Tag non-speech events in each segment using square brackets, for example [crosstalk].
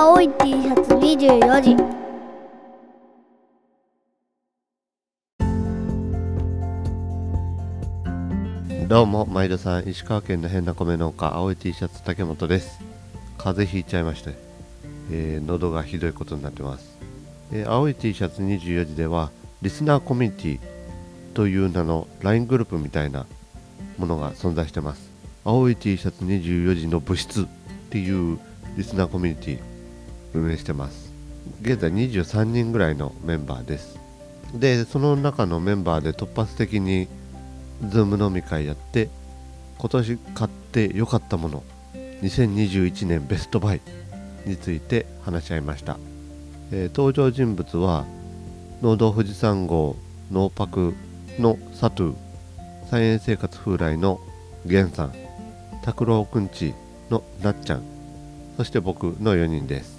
青い T シャツ24時。どうも毎度さん石川県の変な米農家青い T シャツ竹本です。風邪ひいちゃいまして、えー喉がひどいことになってます、えー青い T シャツ24時ではリスナーコミュニティという名の LINE グループみたいなものが存在してます。青い T シャツ24時の部室っていうリスナーコミュニティ運営してます。現在23人ぐらいのメンバーです。でその中のメンバーで突発的に Zoom 飲み会やって今年買ってよかったもの2021年ベストバイについて話し合いました、えー登場人物は農道富士山号ノーパクのサトゥ菜園生活風来のゲンさん拓郎くんちのなっちゃんそして僕の4人です。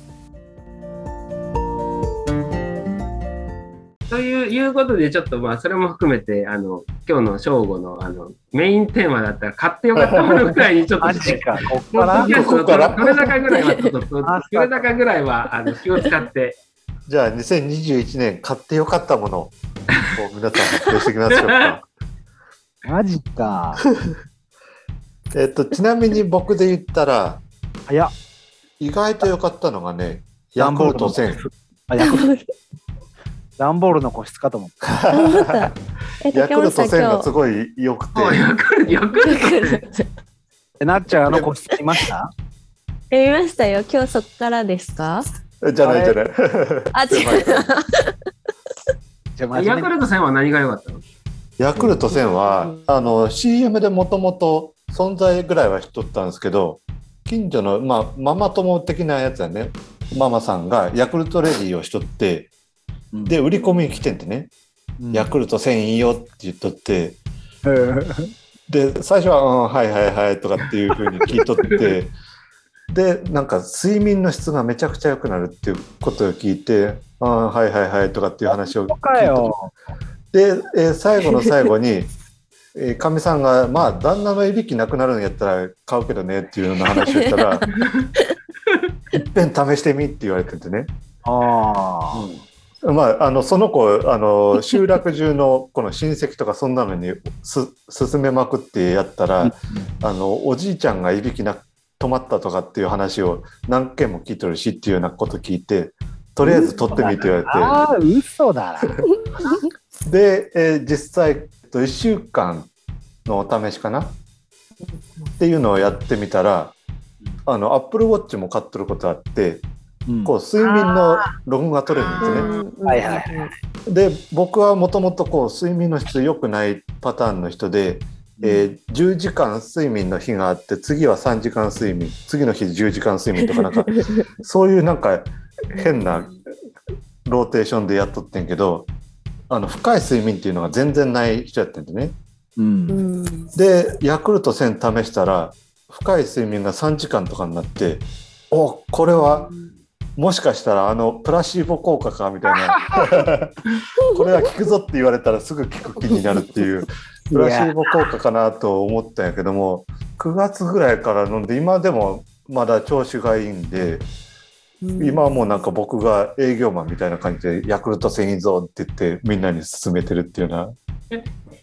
いうことで、ちょっとまあ、それも含めて、あの、今日の正午の、あの、メインテーマだったら、買ってよかったものぐらいにちょっとマして、こっポッからここから？取れ高ぐらいは、ちょっと、取あれ高ぐらいは、あの、気を使って、じゃあ2021年買ってよかったものを皆さん発表していきましょうか。[laughs] マジか。えっとちなみに僕で言ったら早っ。意外と良かったのがねヤクルト1000。あ、ヤクルト。ダンボールの個室かと思った。[laughs] えヤクルト1000がす今ごい良くて。あヤクルト、ヤクルト。なっちゃん、あの個室いました？え見ましたよ。今日そっからですか？じゃないじゃない。あ、違う。じゃヤクルトさんは何が良かったの？ヤクルト1000はあの CM でもともと存在ぐらいは知っとったんですけど近所の、まあ、ママ友的なやつやね。ママさんがヤクルトレディをしとってうんで売り込みに来てんてね、うん。ヤクルト1000いいよって言っとって。うんで最初は「うんはいはいはい」とかっていうふうに聞いとって。[laughs] でなんか睡眠の質がめちゃくちゃ良くなるっていうことを聞いて「ああはいはいはい」とかっていう話を聞いとよ。で、えー最後の最後に [laughs] えーかみさんが「まあ旦那のいびきなくなるんやったら買うけどね」っていうような話をしたら「[laughs] いっぺん試してみ」って言われててね。ああ。まあ、あのその子あの [laughs] 集落中のこの親戚とかそんなのにす勧めまくってやったら、あのおじいちゃんがいびきな止まったとかっていう話を何件も聞いてるしっていうようなこと聞いてとりあえず取ってみて言われてああ、嘘だな。[laughs] で、えー実際えっと1週間のお試しかな？っていうのをやってみたらあのアップルウォッチも買っとることあってうんこう睡眠のログが取れるんですね。はいはいで僕はもともとこう睡眠の質良くないパターンの人で、えー10時間睡眠の日があって次は3時間睡眠次の日10時間睡眠とかなんか [laughs] そういうなんか変なローテーションでやっとってんけどあの深い睡眠っていうのが全然ない人やってんでね。うん。でヤクルト1000試したら深い睡眠が3時間とかになっておこれはもしかしたらあのプラシーボ効果かみたいな。[laughs] これは効くぞって言われたらすぐ効く気になるっていう。プラシーボ効果かなと思ったんやけども9月ぐらいから飲んで今でもまだ調子がいいんで今はもうなんか僕が営業マンみたいな感じでヤクルト1000いいぞって言ってみんなに勧めてるっていうな。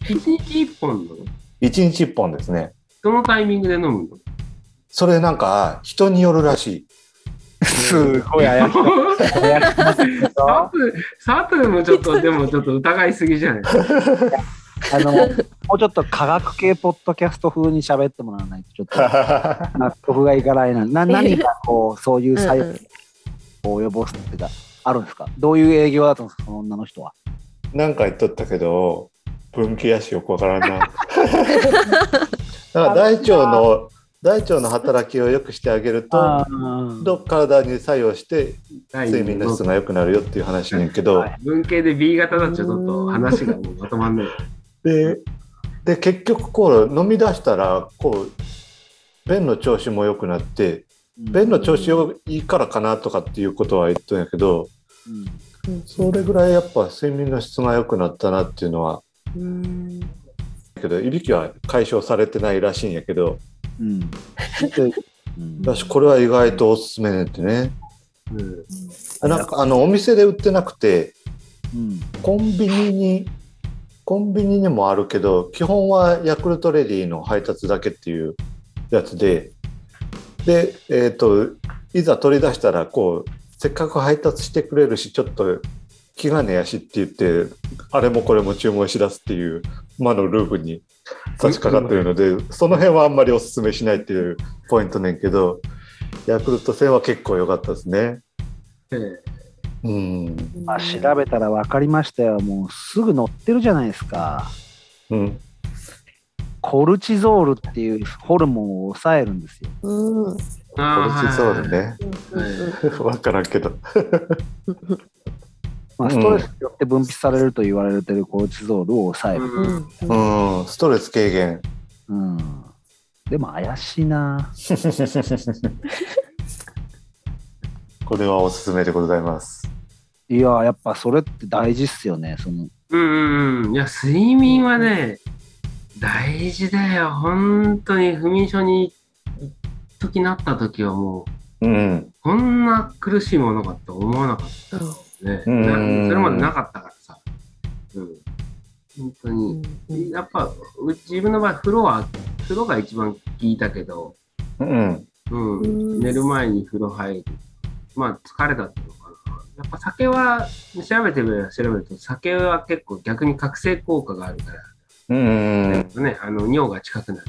一日一本の？1日1本ですね。どのタイミングで飲むの？それなんか人によるらしい。すごい怪しい。サトゥ、サトゥもちょっと、でもちょっと疑いすぎじゃない？あの、もうちょっと科学系ポッドキャスト風に喋ってもらわないと、ちょっと納得がいかないな。[laughs] な何かこう、そういう作用を及ぼすっていうか、あるんですか？どういう営業だったんですか、その女の人は？なんか言っとったけど、分岐やしよくわからんな。[laughs] だから大腸の大腸の働きを良くしてあげると、ー。と体に作用して睡眠の質が良くなるよっていう話ねんけど、はい。文系で B 型だとちょっと話がもうまとまんない。でで結局こう飲み出したらこう便の調子も良くなって便の調子いいからかなとかっていうことは言っとんやけどうん。それぐらいやっぱ睡眠の質が良くなったなっていうのは。けどいびきは解消されてないらしいんやけどうん。うんだしこれは意外とおすすめねってねうん。なんかあのお店で売ってなくてうん。コンビニにコンビニにもあるけど基本はヤクルトレディの配達だけっていうやつででえっ、といざ取り出したらこうせっかく配達してくれるしちょっと気兼ねやしって言ってあれもこれも注文しだすっていう魔のループに差し掛かってるのでその辺はあんまりおすすめしないっていうポイントねんけどヤクルト戦は結構良かったですね。ええうんまあ、調べたら分かりましたよ。もうすぐ載ってるじゃないですか。うんコルチゾールっていうホルモンを抑えるんですよ。うん。コルチゾールね。はい [laughs] わからんけど。[laughs] まあ、ストレスによって分泌されると言われてるコルチゾールを抑える。うんうん、ストレス軽減。うん。でも怪しいな。[laughs] これはおすすめでございます。いや、やっぱそれって大事っすよね。そのうんうんうん。いや、睡眠はね、大事だよ。本当に不眠症に一時なった時はもう、うん。こんな苦しいものかと思わなかったね。うんなそれまでなかったからさ。うん。本当に。やっぱ、う自分の場合、風呂は、風呂が一番効いたけど、うん。うん。うん寝る前に風呂入る。まあ、疲れたっていうのかな。やっぱ酒は、調べてみれば調べると、酒は結構逆に覚醒効果があるから、うん。はいね、あの尿が近くなる。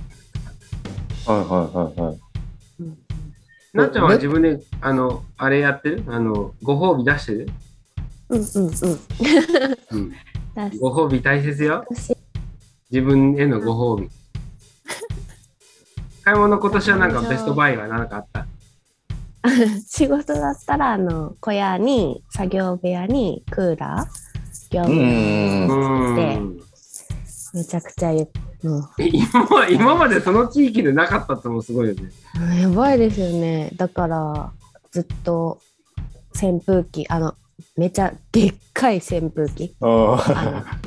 はいはいはい。なっちゃんは自分で、あの、あれやってる？あの、ご褒美出してる？うんうんうん。ご褒美大切よ。私自分へのご褒美。買い物今年はなんかベストバイは何かあった？[laughs] 仕事だったら、あの、小屋に、作業部屋に、クーラー、業務うんでうんめちゃくちゃ言う、も今今までその地域でなかったってのもすごいよね。う、やばいですよね。だから、ずっと、扇風機、あの、めちゃでっかい扇風機。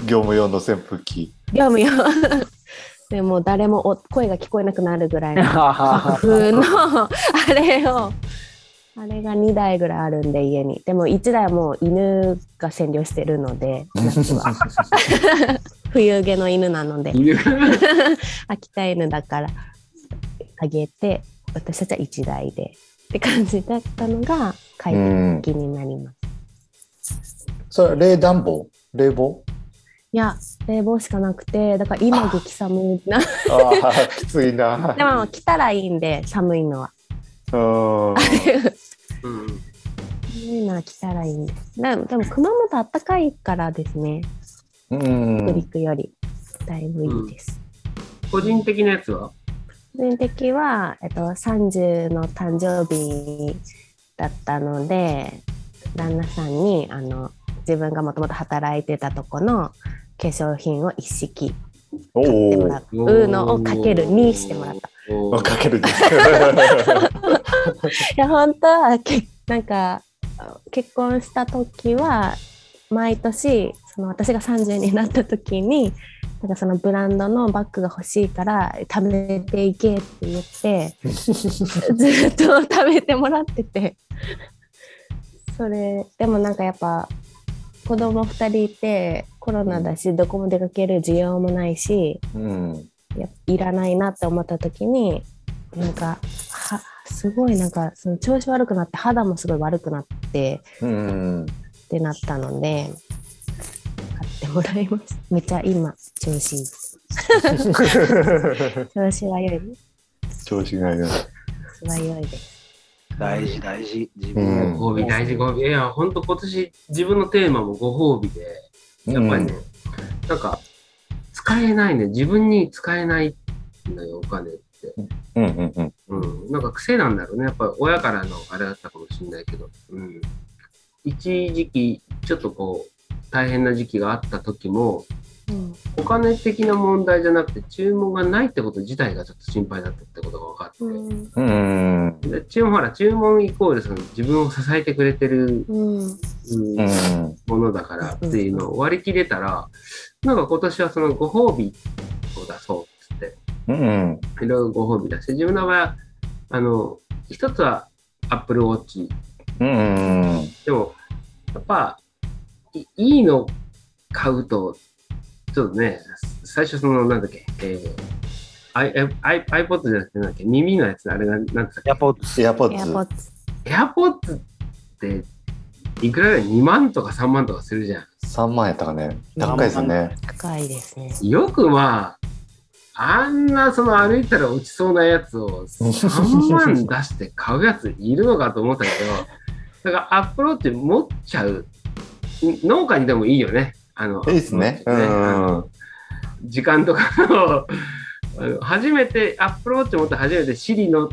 業務用の扇風機。業務用。[laughs] でも誰もお声が聞こえなくなるぐらいの [laughs] は風のあれをあれが2台ぐらいあるんで家に。でも1台はもう犬が占領してるので [laughs] 冬毛の犬なので。犬？秋田犬だからあげて私たちは1台で。って感じだったのが快適になります、それ冷暖房？冷房？いや冷房しかなくてだから今激寒いな。ああ、きついな。[laughs] でも来たらいいんで寒いのは。うん。う [laughs] ん寒いのは来たらいいんです。でもでも熊本あったかいからですね。うん。北陸より。だいぶいいです。個人的なやつは？個人的は、えっと、30の誕生日だったので旦那さんにあの自分がもともと働いてたとこの化粧品を一式お買ってもらお。うのをかけるにしてもらった。かけるです。[laughs] いや本当はけなんか結婚した時は毎年その私が30になった時になんかそのブランドのバッグが欲しいから食べていけって言って [laughs] ずっと食べてもらっててそれでもなんかやっぱ子供2人いてコロナだしどこも出かける需要もないしうん。やいらないなって思った時になんかはすごいなんかその調子悪くなって肌もすごい悪くなってうん。ってなったので買ってもらいますめっちゃ今調子いいです [laughs] 調子は良い調子がいいな。調子は良いです大事大事。自う分んご褒美。大事ご褒美。いや本当今年自分のテーマもご褒美でやっぱりね、なんか使えないね。自分に使えないんだよお金って。うんうんうん。うん、なんか癖なんだろうね。やっぱ親からのあれだったかもしれないけど、うん。一時期、ちょっとこう、大変な時期があった時も、うんお金的な問題じゃなくて、注文がないってこと自体がちょっと心配だったってことが分かって。うんうん。で注文、ほら、注文イコールその自分を支えてくれてる、うん。ものだからっていうのを割り切れたら、なんか今年はそのご褒美を出そうっつって、うん。いろいろご褒美出して、自分の場合は、あの、一つは Apple Watch うん。でも、やっぱ、いいいの買うと、ちょっとね、最初その、なんだっけ、えー、I- I- iPod じゃなくて、なんだっけ、耳のやつ、あれが、なんだっけやっぱ、エアポエアポッツ。ッツ AirPods って、いくらで2万とか3万とかするじゃん。3万やったかね。高いですよね。高いですね。よくまあ、あんなその歩いたら落ちそうなやつを3万出して買うやついるのかと思ったけど、[laughs] だからアップローチ持っちゃう。ん農家にでもいいよね。あの、いいですね。う。時間とかのあの初めてアップローチ持って初めて Siri の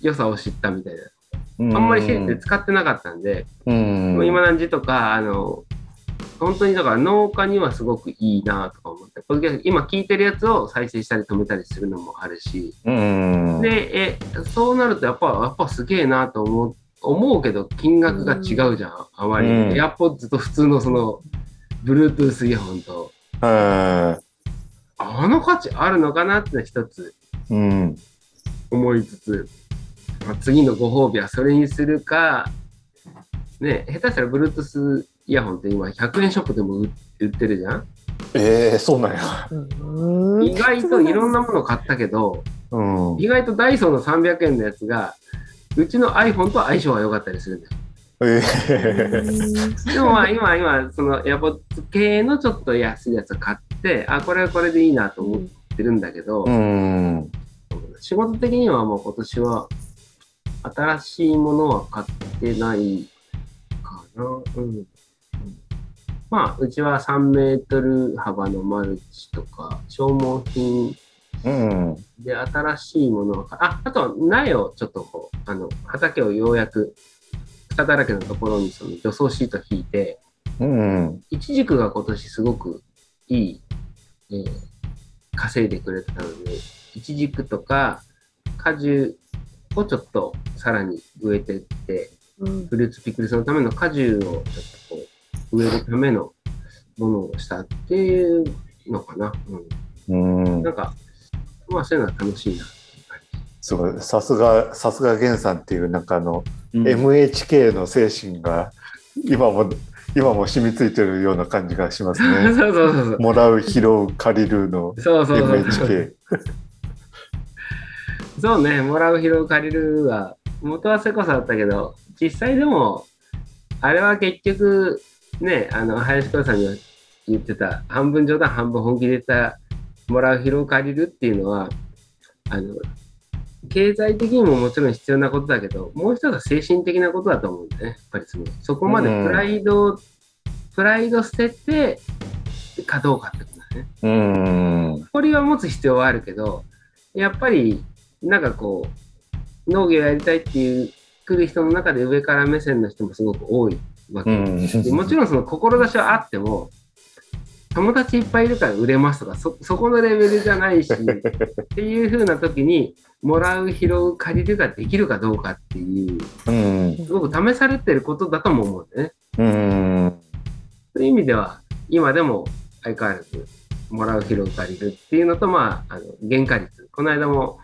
良さを知ったみたいな。あんまり Siri って使ってなかったんで、うん。今何時とか、あの、本当にだから農家にはすごくいいなとか思って、ポッドキャスト今聞いてるやつを再生したり止めたりするのもあるし、うん。で、え、そうなるとやっぱ、やっぱすげえなと思う、思うけど金額が違うじゃん、あまり。うん AirPods と普通のその、Bluetooth イヤホンと、うん。あの価値あるのかなって一つうん。思いつつ、まあ次のご褒美はそれにするか、ね、下手したら Bluetooth イヤホンって今100円ショップでも売売ってるじゃん？ええそうなんや。うん意外といろんなもの買ったけど、うん。意外とダイソーの300円のやつが、うちの iPhone と相性が良かったりするんだよ。ええでもまあ今、今、その AirPods 系のちょっと安いやつを買って、あ、これはこれでいいなと思ってるんだけど、うん。仕事的にはもう今年は新しいものは買ってないかな。うん。まあ、うちは3メートル幅のマルチとか、消耗品うん。で新しいものはか、あ、あとは苗をちょっとこう、あの、畑をようやく草だらけのところにその除草シート引いて、うん。イチジクが今年すごくいい、えー稼いでくれてたので、イチジクとか果樹をちょっとさらに植えてって、うんフルーツピクルスのための果樹をちょっとこう植えるためのものをしたっていうのかな。うん、うんなんか、まあそういうのは楽しいな。すごい。さすが、さすが源さんっていう、なんかあの、うん MHK の精神が、今も、今も染みついてるような感じがします [laughs] そうね。そうそうそう。もらう、拾う、借りるの。MHK。[laughs] そうね、もらう、拾う、借りるは、元はせこさだったけど、実際でも、あれは結局、ね、あの、林川さんが言ってた、半分冗談、半分本気で言った、もらう、拾う、借りるっていうのは、あの、経済的にももちろん必要なことだけど、もう一つは精神的なことだと思うんだよね。やっぱりその、そこまでプライド、プライド捨てて、かどうかってことだね。うん。誇りは持つ必要はあるけど、やっぱり、なんかこう、農業やりたいっていう、来る人の中で上から目線の人もすごく多いわけ。うん。でもちろんその志はあっても、友達いっぱいいるから売れますとか、そ、そこのレベルじゃないし、[laughs] っていう風な時に、もらう、拾う、借りるができるかどうかっていう、うん。すごく試されてることだとも思うんだよね。うん。そういう意味では、今でも相変わらず、もらう、拾う、借りるっていうのと、まあ、あの、原価率。この間も、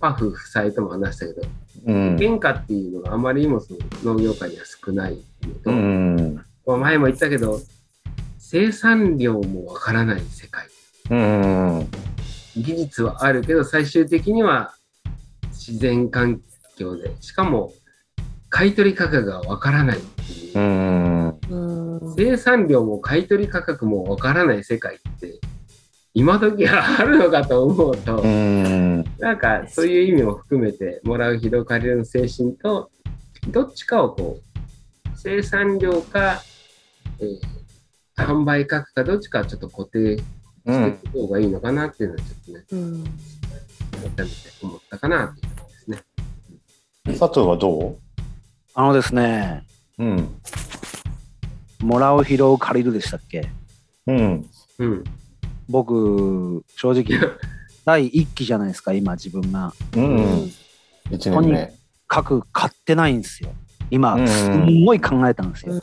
パフ夫妻とも話したけど、うん。原価っていうのがあまりにもその農業界には少ないのと、うん。まあ前も言ったけど、生産量もわからない世界。うん。技術はあるけど、最終的には自然環境で、しかも買取価格がわからないっていう生産量も買取価格もわからない世界って、今時はあるのかと思うと、うん。なんかそういう意味も含めて、もらう、拾う、借りるの精神と、どっちかをこう、生産量か、えー販売価格かどっちかはちょっと固定していく方がいいのかなっていうのはちょっとね、うん改めて思ったかなっていう感じですね。佐藤はどあのですね、ううん。もらう、拾う、借りるでしたっけ？うん。うん。僕、正直、第一期じゃないですか、今自分が。うん。一年目。各買ってないんですよ。今、うんすんごい考えたんですよ。うん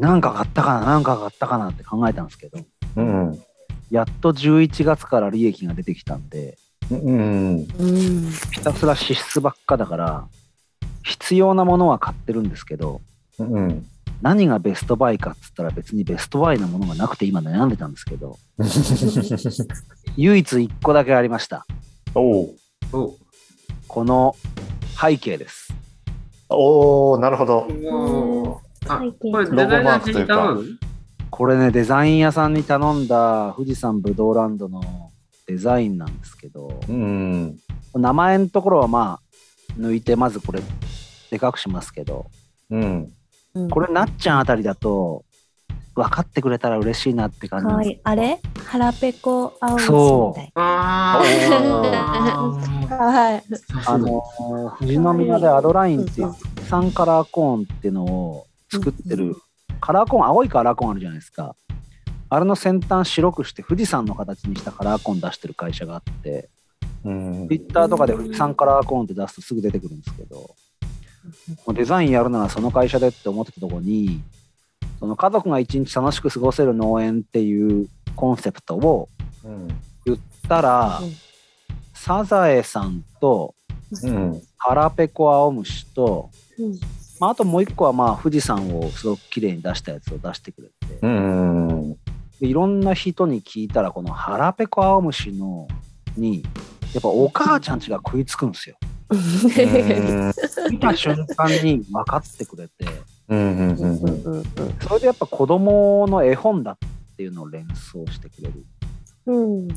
なんか買ったかな、なんか買ったかなって考えたんですけど、うん。やっと11月から利益が出てきたんで、うん。うんひたすら支出ばっかだから、必要なものは買ってるんですけど、うん。何がベストバイかっつったら別にベストバイなものがなくて今悩んでたんですけど、[laughs] 唯一1個だけありました。おうおこの背景です。おーなるほど。おあ、最近これデザイナーに頼むこれね、デザイン屋さんに頼んだ富士山ブドウランドのデザインなんですけど、うん。名前のところはまあ、抜いてまずこれ、でかくしますけど、うん。これなっちゃんあたりだと、分かってくれたら嬉しいなって感じですかわいい。あれ？腹ペコ青虫そうみたい。あーかわいい。あの富士宮でアドラインっていうサンカラーコーンっていうのを作ってる。カラーコーン青いカラーコーンあるじゃないですか。あれの先端白くして富士山の形にしたカラーコーン出してる会社があって。うん。ツイッターとかで富士山カラーコーンって出すとすぐ出てくるんですけど。もうデザインやるならその会社でって思ってたところにその家族が一日楽しく過ごせる農園っていうコンセプトをうん。言ったら、うんサザエさんとうん。腹ペコ青虫とうんまあ、あともう一個はまあ富士山をすごく綺麗に出したやつを出してくれて、うん。でいろんな人に聞いたらこの腹ペコ青虫のにやっぱお母ちゃんちが食いつくんですよ。見た瞬間に分かってくれてそれでやっぱ子供の絵本だっていうのを連想してくれる。うん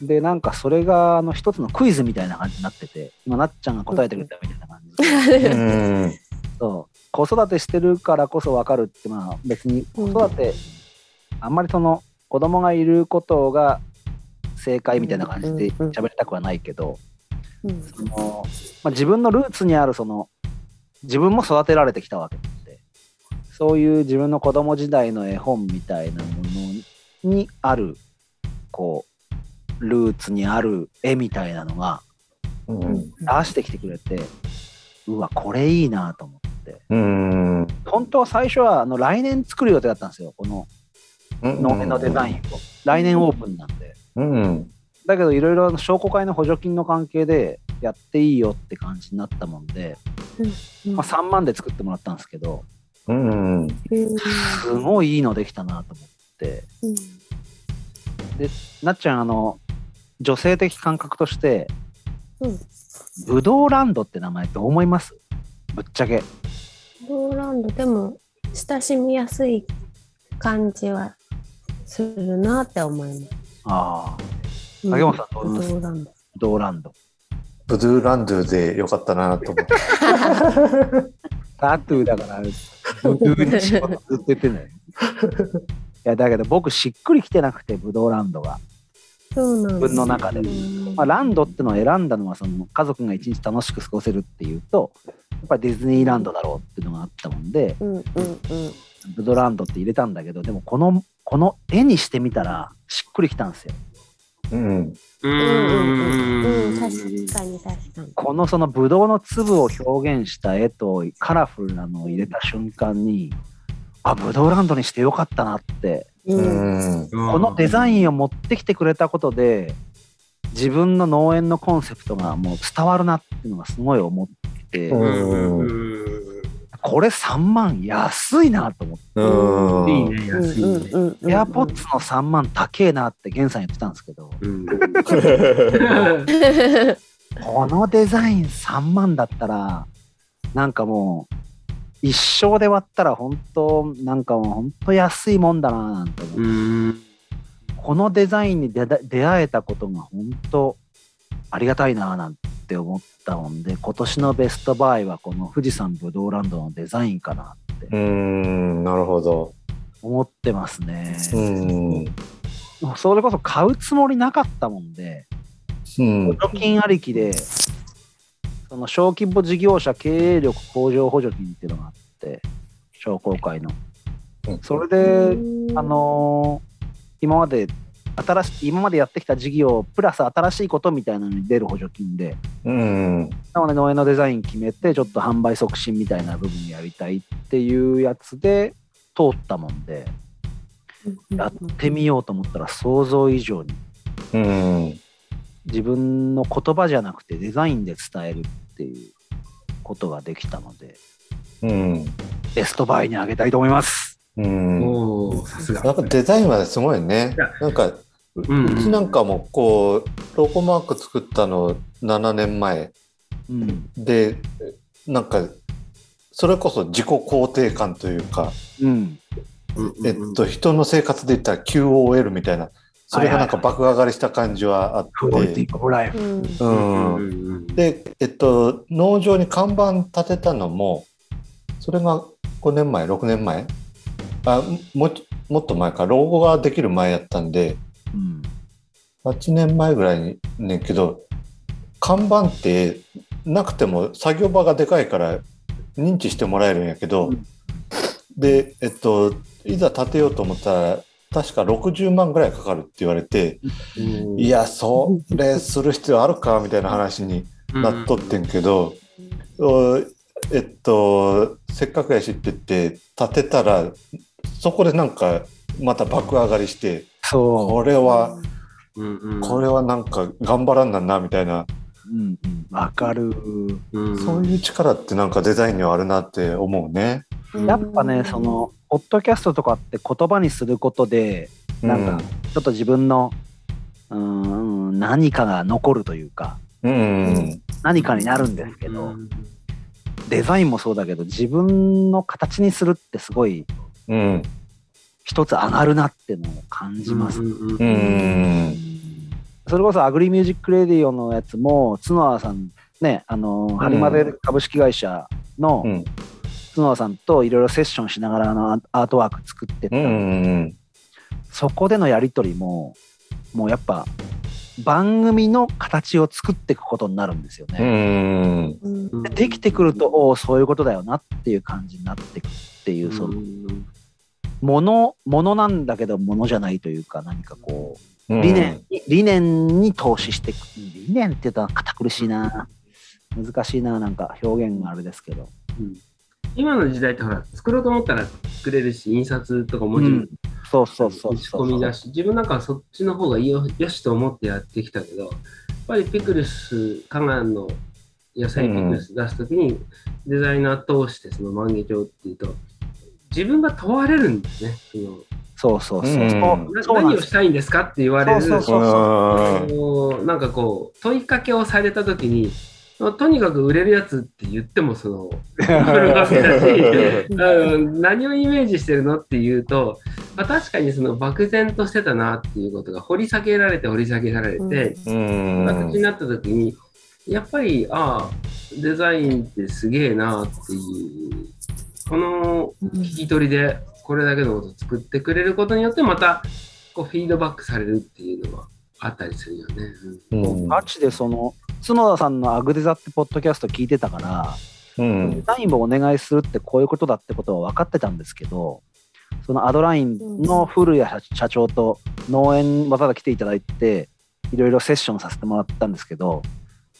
でなんかそれがあの一つのクイズみたいな感じになってて今なっちゃんが答えてくれたみたいな感じで。うん。そう子育てしてるからこそ分かるってまあ別に子育て、あんまりその子供がいることが正解みたいな感じで喋りたくはないけど、うんそのまあ、自分のルーツにあるその自分も育てられてきたわけでそういう自分の子供時代の絵本みたいなものにあるこうルーツにある絵みたいなのがうん。出してきてくれてうわこれいいなと思って。うん。本当は最初はあの来年作る予定だったんですよ、この農園のデザインを。来年オープンなんで。うん。だけど、いろいろ商工会の補助金の関係でやっていいよって感じになったもんで、うんまあ、3万で作ってもらったんですけど、うん。すごいいいのできたなと思って。なっちゃん、あの、女性的感覚として、うんブドウランドって名前って思います？ぶっちゃけ。ローランドでも親しみやすい感じはするなって思います。ああ、うん竹本さんどう思いますローランド。ブドウランド。ブドゥーランドゥでよかったなと思って。タトゥーだから、ブドゥーにしようとずっと言ってんだよ。いや、だけど僕しっくりきてなくて、ブドウランドが。そうなん自分の中で。うんまあ、ランドってのを選んだのは、その家族が一日楽しく過ごせるっていうと、やっぱりディズニーランドだろうっていうのがあったもんで、うんうんうん。ブドウランドって入れたんだけど、でもこの、この絵にしてみたら、しっくりきたんですよ。うん。ううん。うん。うん、ん。確かに確かに。このそのブドウの粒を表現した絵とカラフルなのを入れた瞬間に、あ、ブドウランドにしてよかったなってううんん。このデザインを持ってきてくれたことで自分の農園のコンセプトがもう伝わるなっていうのがすごい思って、うんうん。これ3万安いなと思って、うん。いいね、安いエアポッツの3万高えなって源さん言ってたんですけどうん。[laughs] このデザイン3万だったらなんかもう一生で割ったら本当なんかもう本当安いもんだななんて思ってうん。このデザインに出会えたことが本当ありがたいななんて思ったもんで今年のベストバイはこの富士山ブドウランドのデザインかなってうん。なるほど。思ってますね。うん。それこそ買うつもりなかったもんでうん補。助金ありきでその小規模事業者経営力向上補助金っていうのがあって商工会の。それであのー今まで新し今までやってきた事業プラス新しいことみたいなのに出る補助金で。うん。なので農園のデザイン決めてちょっと販売促進みたいな部分やりたいっていうやつで通ったもんで。やってみようと思ったら想像以上に。うん。自分の言葉じゃなくてデザインで伝えるっていうことができたので、うん。ベストバイにあげたいと思います。うん。おお、さすが。なんかデザインはすごいね。なんか、うちなんかもこう、ロゴマーク作ったの7年前うん。で、なんか、それこそ自己肯定感というか、うん。うんえっと、人の生活で言ったら QOL みたいな、それがなんか爆上がりした感じはあクオリティって、で、えっと、農場に看板立てたのも、それが5年前、6年前？あももっと前か、老後ができる前やったんで、うん。8年前ぐらいにねんけど、看板ってなくても作業場がでかいから認知してもらえるんやけど、うん。で、えっと、いざ建てようと思ったら、確か60万ぐらいかかるって言われて、うんいや、それする必要あるかみたいな話になっとってんけど、おえっと、せっかくやしって言って建てたら、そこでなんかまた爆上がりして、そこれは、うんうんこれはなんか頑張らんなんなみたいな、う。うんうん。わかる。うんそういう力ってなんかデザインにはあるなって思うね。やっぱね、その、ポッドキャストとかって言葉にすることで、なんか、ちょっと自分の、うーん、何かが残るというか、うん、うん、何かになるんですけど、うんデザインもそうだけど、自分の形にするってすごいうん、一つ上がるなってのを感じます。うん。それこそ Agri Music Radio のやつも、角田さん、ね、あの、ハリマゼ株式会社のうん、角田さんといろいろセッションしながらあのアートワーク作ってった、うん、うん、そこでのやり取りも、もうやっぱ、番組の形を作っていくことになるんですようね。ん、うんでできてくると、おお、そういうことだよなっていう感じになってくっていう、その、もの、ものなんだけど、ものじゃないというか、何かこう、理念、理念に投資していく。理念って言うと堅苦しいな。難しいな、なんか表現があれですけど。今の時代ってほら、作ろうと思ったら作れるし、印刷とか文字もそうそうそう打ちそう。込みだし、自分なんかはそっちの方がいいよよしと思ってやってきたけど、やっぱりピクルス、カガンの野菜ピクルス出すときに、デザイナー通してその万華鏡っていうと、自分が問われるんですね。その。そうそうそう。う何をしたいんですかって言われる。そうそうあのなんかこう問いかけをされたときにとにかく売れるやつって言ってもその [laughs] あるわけだしうん何をイメージしてるのっていうと、まあ、確かにその漠然としてたなっていうことが掘り下げられて掘り下げられて、うん、形になった時にやっぱりああデザインってすげえなっていうこの聞き取りでこれだけのことを作ってくれることによってまたこうフィードバックされるっていうのはあったりするよね。うんガチでその、角田さんのアグデザってポッドキャスト聞いてたから、うんデザインをお願いするってこういうことだってことは分かってたんですけど、そのアドラインの古谷社長と農園わざわざ来ていただいて、いろいろセッションさせてもらったんですけど、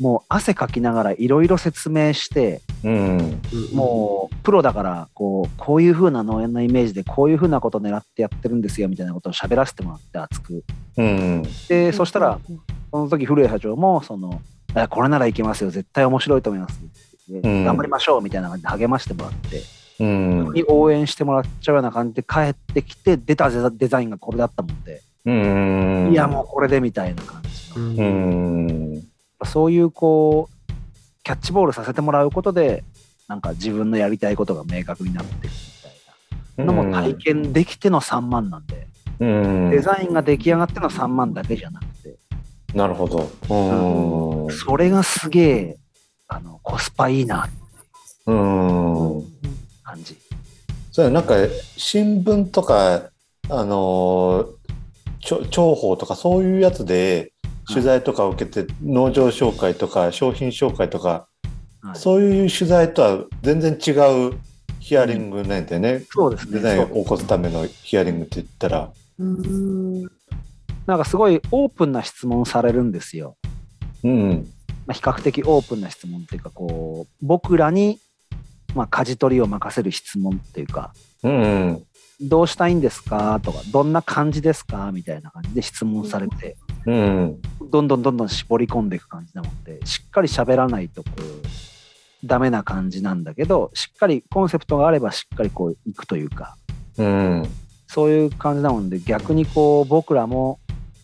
もう汗かきながらいろいろ説明して、うん。もうプロだからこうこういう風な農園のイメージでこういう風なことを狙ってやってるんですよみたいなことを喋らせてもらって熱く。うん。でそしたらその時古谷社長もそのえこれならいけますよ。絶対面白いと思いますでうん頑張りましょうみたいな感じで励ましてもらって、うん。に応援してもらっちゃうような感じで帰ってきて出たデザデザインがこれだったもんで、うん。いやもうこれでみたいな感じの、うん。そういうこうキャッチボールさせてもらうことでなんか自分のやりたいことが明確になってくるみたいなのも体験できての3万なんで、うん。デザインが出来上がっての3万だけじゃなくて、なるほど。うん。それがすげえあのコスパいいな。うん。感じ。そうやなんか新聞とかあの重宝とかそういうやつで取材とかを受けて農場紹介とか商品紹介とかはい。そういう取材とは全然違うヒアリングなんだよね、そうですね。デザインを起こすためのヒアリングって言ったら。なんかすごいオープンな質問されるんですよ。うんまあ、比較的オープンな質問っていうかこう僕らに、まあ、舵取りを任せる質問っていうかうん。どうしたいんですか？とかどんな感じですか？みたいな感じで質問されてうんどんどんどんどん絞り込んでいく感じなのでしっかり喋らないとこうダメな感じなんだけどしっかりコンセプトがあればしっかりこういくというかうん。そういう感じなので逆にこう僕らも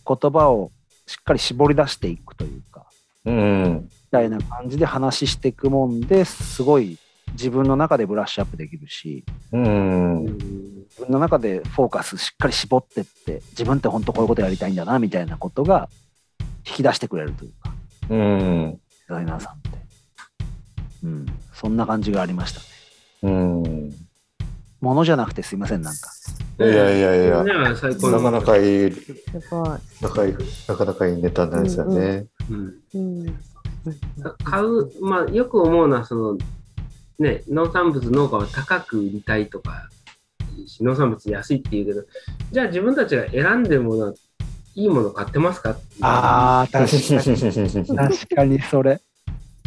言葉をしっかり絞り出していくというかうん。みたいな感じで話していくもんですごい自分の中でブラッシュアップできるしうん。自分の中でフォーカスしっかり絞ってって自分って本当こういうことやりたいんだなみたいなことが引き出してくれるというかうん。デザイナーさんって、うん、そんな感じがありましたねうん。ものじゃなくてすいませんなんかいやいやいやなかなかいい、すごい。なかいいなかなかいいネタなんですよね。うんうん。買う、まあ、よく思うのはその、ね、農産物農家は高く売りたいとか農産物安いって言うけどじゃあ自分たちが選んでるものはいいもの買ってますか？っていうあー [laughs] 確かに。確かにそれ。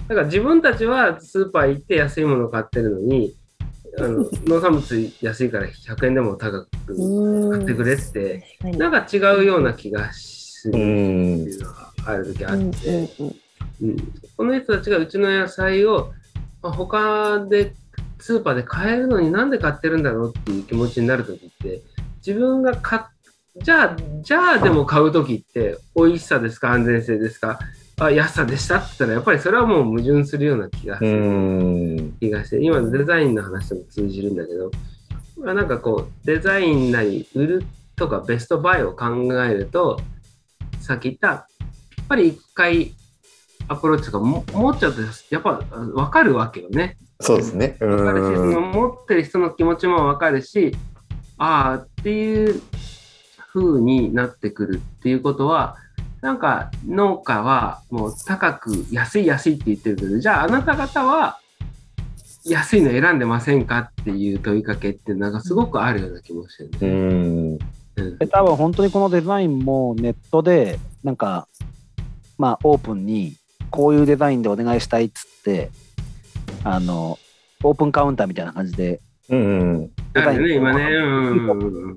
だから自分たちはスーパー行って安いもの買ってるのにあの [laughs] 農産物安いから100円でも高く買ってくれってなんか違うような気がするうってん。いうのがある時あうんって。うん、この人たちがうちの野菜を、まあ、他でスーパーで買えるのになんで買ってるんだろうっていう気持ちになるときって自分が買っじゃあじゃあでも買うときって美味しさですか？安全性ですか？あ安さでしたって言ったらやっぱりそれはもう矛盾するような気がすうる、ん。気がして今のデザインの話とも通じるんだけど、まあ、なんかこうデザインなり売るとかベストバイを考えるとさっき言ったやっぱり一回アプローチとかも持っちゃうとやっぱ分かるわけよね。そうですね。う分かるしそのん。持ってる人の気持ちも分かるしああっていう風になってくるっていうことはなんか農家はもう高く安い安いって言ってるけどじゃああなた方は安いの選んでませんかっていう問いかけってなんかすごくあるような気もしてるうね。ん。うんで多分本当にこのデザインもネットでなんかまあオープンにこういうデザインでお願いしたいっつってあのオープンカウンターみたいな感じで。うん。あるね今ね。うん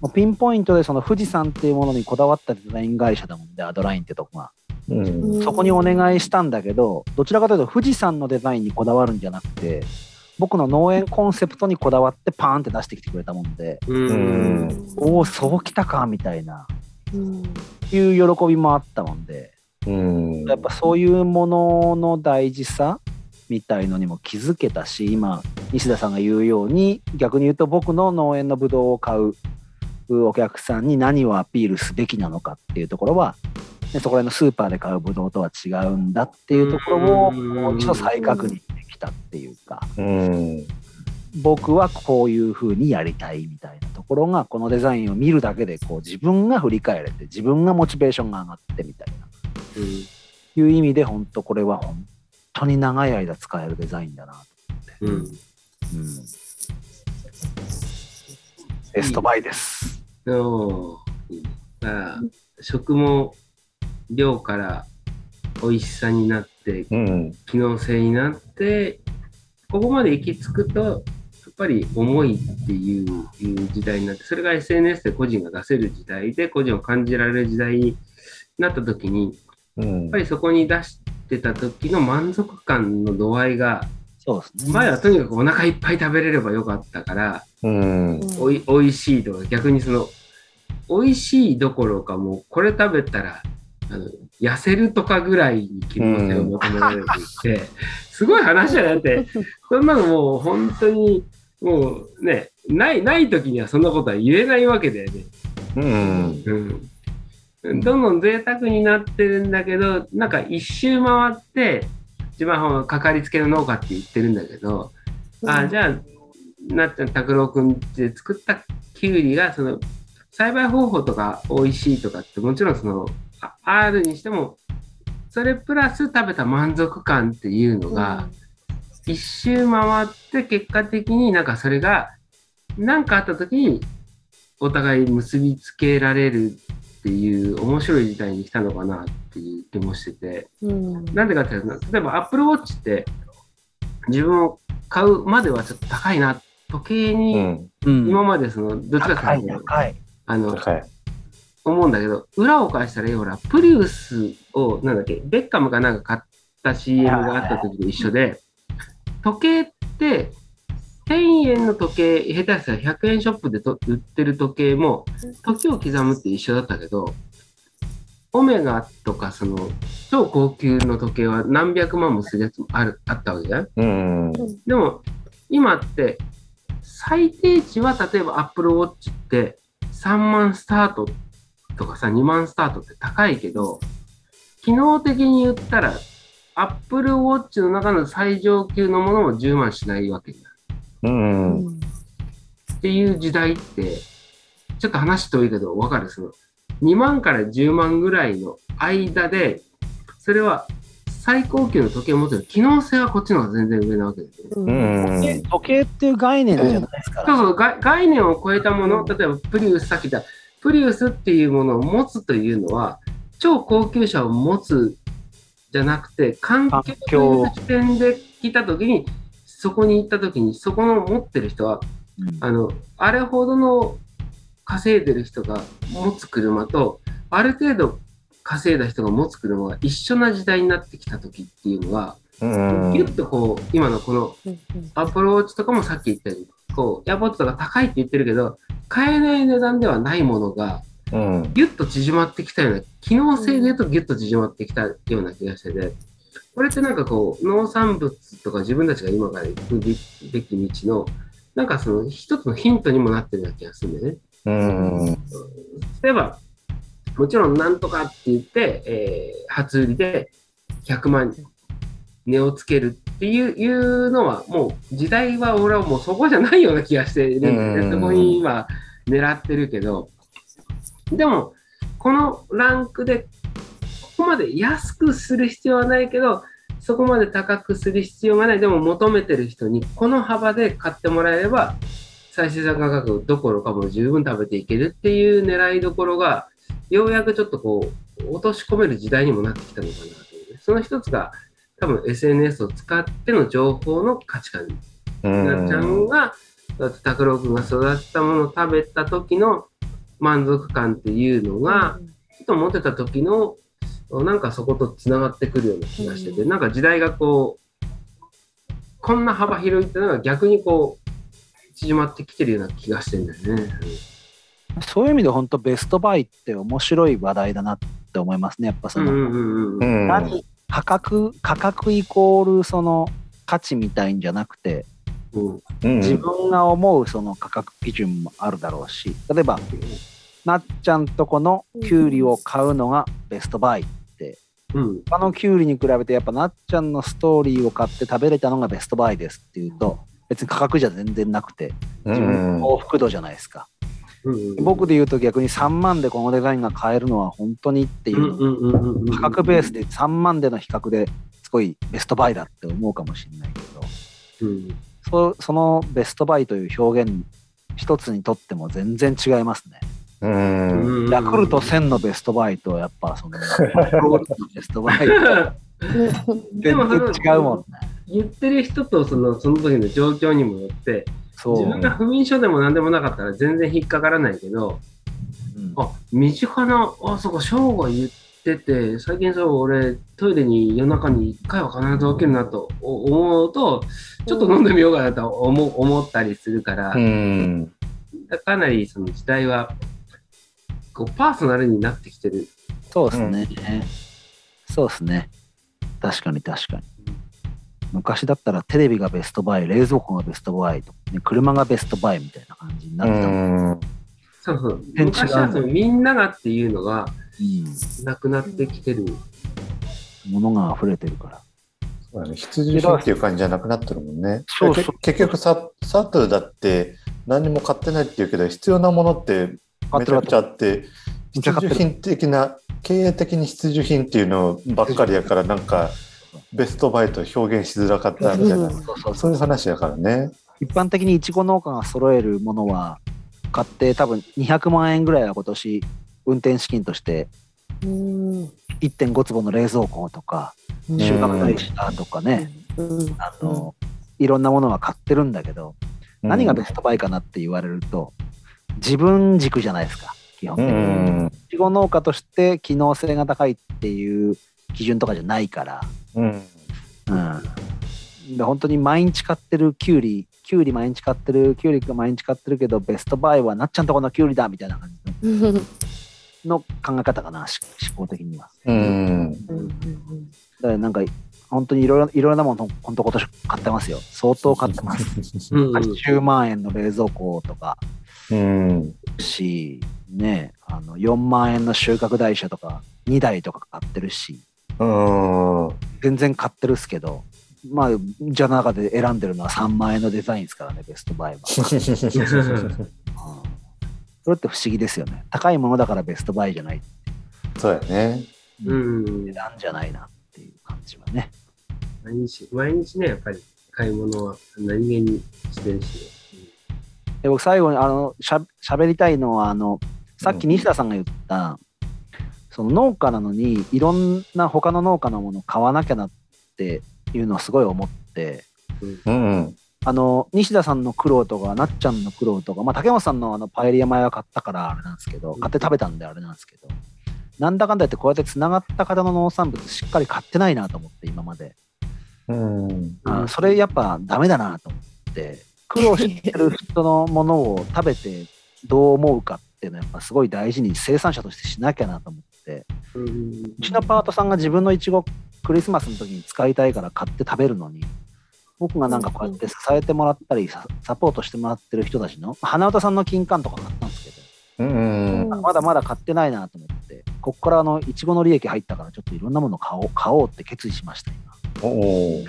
もうピンポイントでその富士山っていうものにこだわったデザイン会社だもんでアドラインってとこが。うん。そこにお願いしたんだけどどちらかというと富士山のデザインにこだわるんじゃなくて僕の農園コンセプトにこだわってパーンって出してきてくれたもんで。うん。おおそうきたかみたいな。うん。いう喜びもあったもんで。うん。やっぱそういうものの大事さみたいのにも気づけたし今西田さんが言うように逆に言うと僕の農園のブドウを買うお客さんに何をアピールすべきなのかっていうところは、ね、そこら辺のスーパーで買うブドウとは違うんだっていうところをうんもう一度再確認できたっていうかうん。僕はこういう風にやりたいみたいなところがこのデザインを見るだけでこう自分が振り返れて自分がモチベーションが上がってみたいな。いう意味で本当これは本当に長い間使えるデザインだな、うん。うん。うん、ベストバイです。いいねだから食も量から美味しさになってうん。機能性になってここまで行き着くとやっぱり重いっていういう時代になってそれが SNS で個人が出せる時代で個人を感じられる時代になった時にうん。やっぱりそこに出してた時の満足感の度合いがそうですね。前はとにかくお腹いっぱい食べれればよかったからうん。おいおいしいとか逆にその美味しいどころかもうこれ食べたらあの痩せるとかぐらいに機能性を求められていて、[laughs] すごい話じゃなくてそんなのもう本当にもうねないない時にはそんなことは言えないわけだよね。うん。うん、どんどん贅沢になってるんだけどなんか一周回って一番かかりつけの農家って言ってるんだけど、あじゃあなっちゃん拓郎君で作ったきゅうりがその栽培方法とか美味しいとかってもちろんそのああるにしてもそれプラス食べた満足感っていうのが、一周回って結果的になんかそれが何かあった時にお互い結びつけられるっていう面白い時代に来たのかなっていう気もしててうんなんでかっていうと例えば Apple Watch って自分を買うまではちょっと高いな時計うにん。うん今までそのどっちかっていうと高い。あの高い。思うんだけど裏を返したらほらプリウスをなんだっけベッカムがなんか買った CM があった時と一緒で時計って、1000円の時計、下手したら100円ショップでと売ってる時計も、時を刻むって一緒だったけど、オメガとかその超高級の時計は何百万もするやつもあるあったわけじゃん？うん。でも今って最低値は例えば Apple Watch って3万スタートとかさ2万スタートって高いけど機能的に言ったら Apple Watch の中の最上級のものも10万しないわけじゃん。うん。っていう時代ってちょっと話遠いけどわかる？その2万から10万ぐらいの間でそれは最高級の時計を持ってる機能性はこっちの方が全然上なわけですよ。うん。で時計っていう概念じゃないですから。そうそう、が概念を超えたもの、例えばプリウス、さっき言った、プリウスっていうものを持つというのは、超高級車を持つじゃなくて、環境という視点で来たときに、そこに行ったときに、そこの持ってる人は、うんあの、あれほどの稼いでる人が持つ車と、ある程度稼いだ人が持つ車が一緒な時代になってきたときっていうのは、うん。ぎゅっとこう、今のこのアップルウォッチとかもさっき言ったように、こう、エアポッドとか高いって言ってるけど、買えない値段ではないものが、うん。ぎゅっと縮まってきたような、機能性で言うとぎゅっと縮まってきたような気がしてて、これってなんかこう、農産物とか自分たちが今から行くべべき道の、なんかその一つのヒントにもなってるような気がするんだよね。うん。例えば、もちろんなんとかって言って、えー初売りで100万値をつけるっていういうのは、もう時代は俺はもうそこじゃないような気がしているそこに今狙ってるけど、でも、このランクで、ここまで安くする必要はないけど、そこまで高くする必要がない。でも求めてる人にこの幅で買ってもらえれば、最終価格どころかもう十分食べていけるっていう狙いどころが、ようやくちょっとこう、落とし込める時代にもなってきたのかなというね。その一つが、多分 SNS を使っての情報の価値観にうん。なっちゃんが、拓郎君が育てたものを食べた時の満足感っていうのが、ちょっと持ってた時の、なんかそことつながってくるような気がしてて、なんか時代がこう、こんな幅広いっていうのが逆にこう、縮まってきてるような気がしてるんだよね。そういう意味で本当ベストバイって面白い話題だなって思いますね。やっぱその、価格価格イコールその価値みたいんじゃなくてうんうん自分が思うその価格基準もあるだろうし例えばなっちゃんとこのキュウリを買うのがベストバイうん。他のキュウリに比べてやっぱなっちゃんのストーリーを買って食べれたのがベストバイですっていうと別に価格じゃ全然なくてう自分幸福度じゃないですか、うん僕で言うと逆に3万でこのデザインが買えるのは本当にっていう、うんうんうんうんうん価格ベースで3万での比較ですごいベストバイだって思うかもしれないけどうん。そそのベストバイという表現一つにとっても全然違いますね。うん。うんヤクルト1000のベストバイとやっぱそのローズのベストバイと全でもその然違うもんね。言ってる人とそのその時の状況にもよってそう自分。が不眠症でも何でもなかったら全然引っかからないけどうんあ身近なあそこ翔が言ってて最近そう俺トイレに夜中に1回は必ず起きるなとお思うとちょっと飲んでみようかなと思う思ったりするから、うん。かなりその時代はこうパーソナルになってきてる。そうですね。そうですね。確かに確かに。昔だったらテレビがベストバイ、冷蔵庫がベストバイね、車がベストバイみたいな感じになうってたもん。ん。そうそう昔はそのみんながっていうのがうんなくなってきてる。物が溢れてるから。そうだね必需品っていう感じじゃなくなってるもんね。そうそうけ結局さ、サトゥだって何も買ってないっていうけど、必要なものってめちゃくちゃあって、必めちゃ買ってる。需品的な、経営的に必需品っていうのばっかりやから、なんか、ベストバイと表現しづらかったみたいな、そうそうそういう話やからね。一般的にいちご農家が揃えるものは買って多分200万円ぐらいは今年運転資金としてうん。1.5坪の冷蔵庫とかうん。収穫台したとかね、うん。あのいろんなものは買ってるんだけど、何がベストバイかなって言われると自分軸じゃないですか基本う的に。ん。いちご農家として機能性が高いっていう基準とかじゃないから、うん。うん、で本当に毎日買ってるキュウリ、キュウリ毎日買ってる、キュウリが毎日買ってるけど、ベストバイはなっちゃんとこのキュウリだみたいな感じの [laughs] 考え方かな、し思考的には。うん。だからなんか、本当にいろいろいろいろなもの、本当今年買ってますよ。相当買ってます。うん80万円の冷蔵庫とかうん。し、ね、あの4万円の収穫台車とか2台とか買ってるし、うん。全然買ってるっすけど、まあ、じゃあ中で選んでるのは3万円のデザインですからね、ベストバイは。[laughs] うんそれって不思議ですよね。高いものだからベストバイじゃない、そうやね。うん値段じゃないなっていう感じはね。毎日、毎日ね、やっぱり買い物は何気にしてるし、で僕最後にあのしゃ喋りたいのはあのさっき西田さんが言った、その農家なのにいろんな他の農家のものを買わなきゃなっていうのをすごい思ってうんうん。あの西田さんの苦労とかなっちゃんの苦労とか、まあ、竹本さんのあのパエリア米は買ったからあれなんですけど買って食べたんであれなんですけどなんだかんだ言ってこうやってつながった方の農産物しっかり買ってないなと思って今まで。うん。あそれやっぱダメだなと思って苦労してる人のものを食べてどう思うかっていうのはやっぱすごい大事に生産者としてしなきゃなと思ってうちのパートさんが自分のイチゴクリスマスの時に使いたいから買って食べるのに僕がなんかこうやって支えてもらったりササポートしてもらってる人たちの花歌さんの金柑とか買ったんですけどうん。まだまだ買ってないなと思ってこっからあのイチゴの利益入ったからちょっといろんなもの買おう買おうって決意しました今。お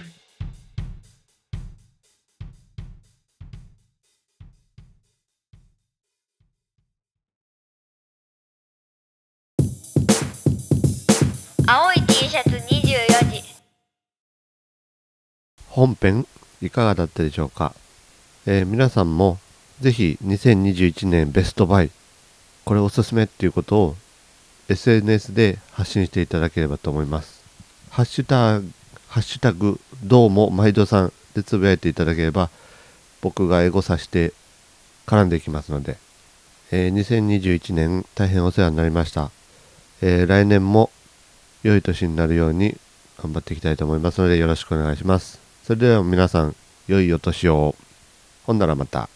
本編いかがだったでしょうか、えー皆さんもぜひ2021年ベストバイこれおすすめっていうことを SNS で発信していただければと思います。ハッシュタグハッシュタグどうも毎度さんでつぶやいていただければ僕がエゴさして絡んでいきますので、えー2021年大変お世話になりました、えー来年も良い年になるように頑張っていきたいと思いますのでよろしくお願いします。それでは皆さん良いお年を。ほんならまた。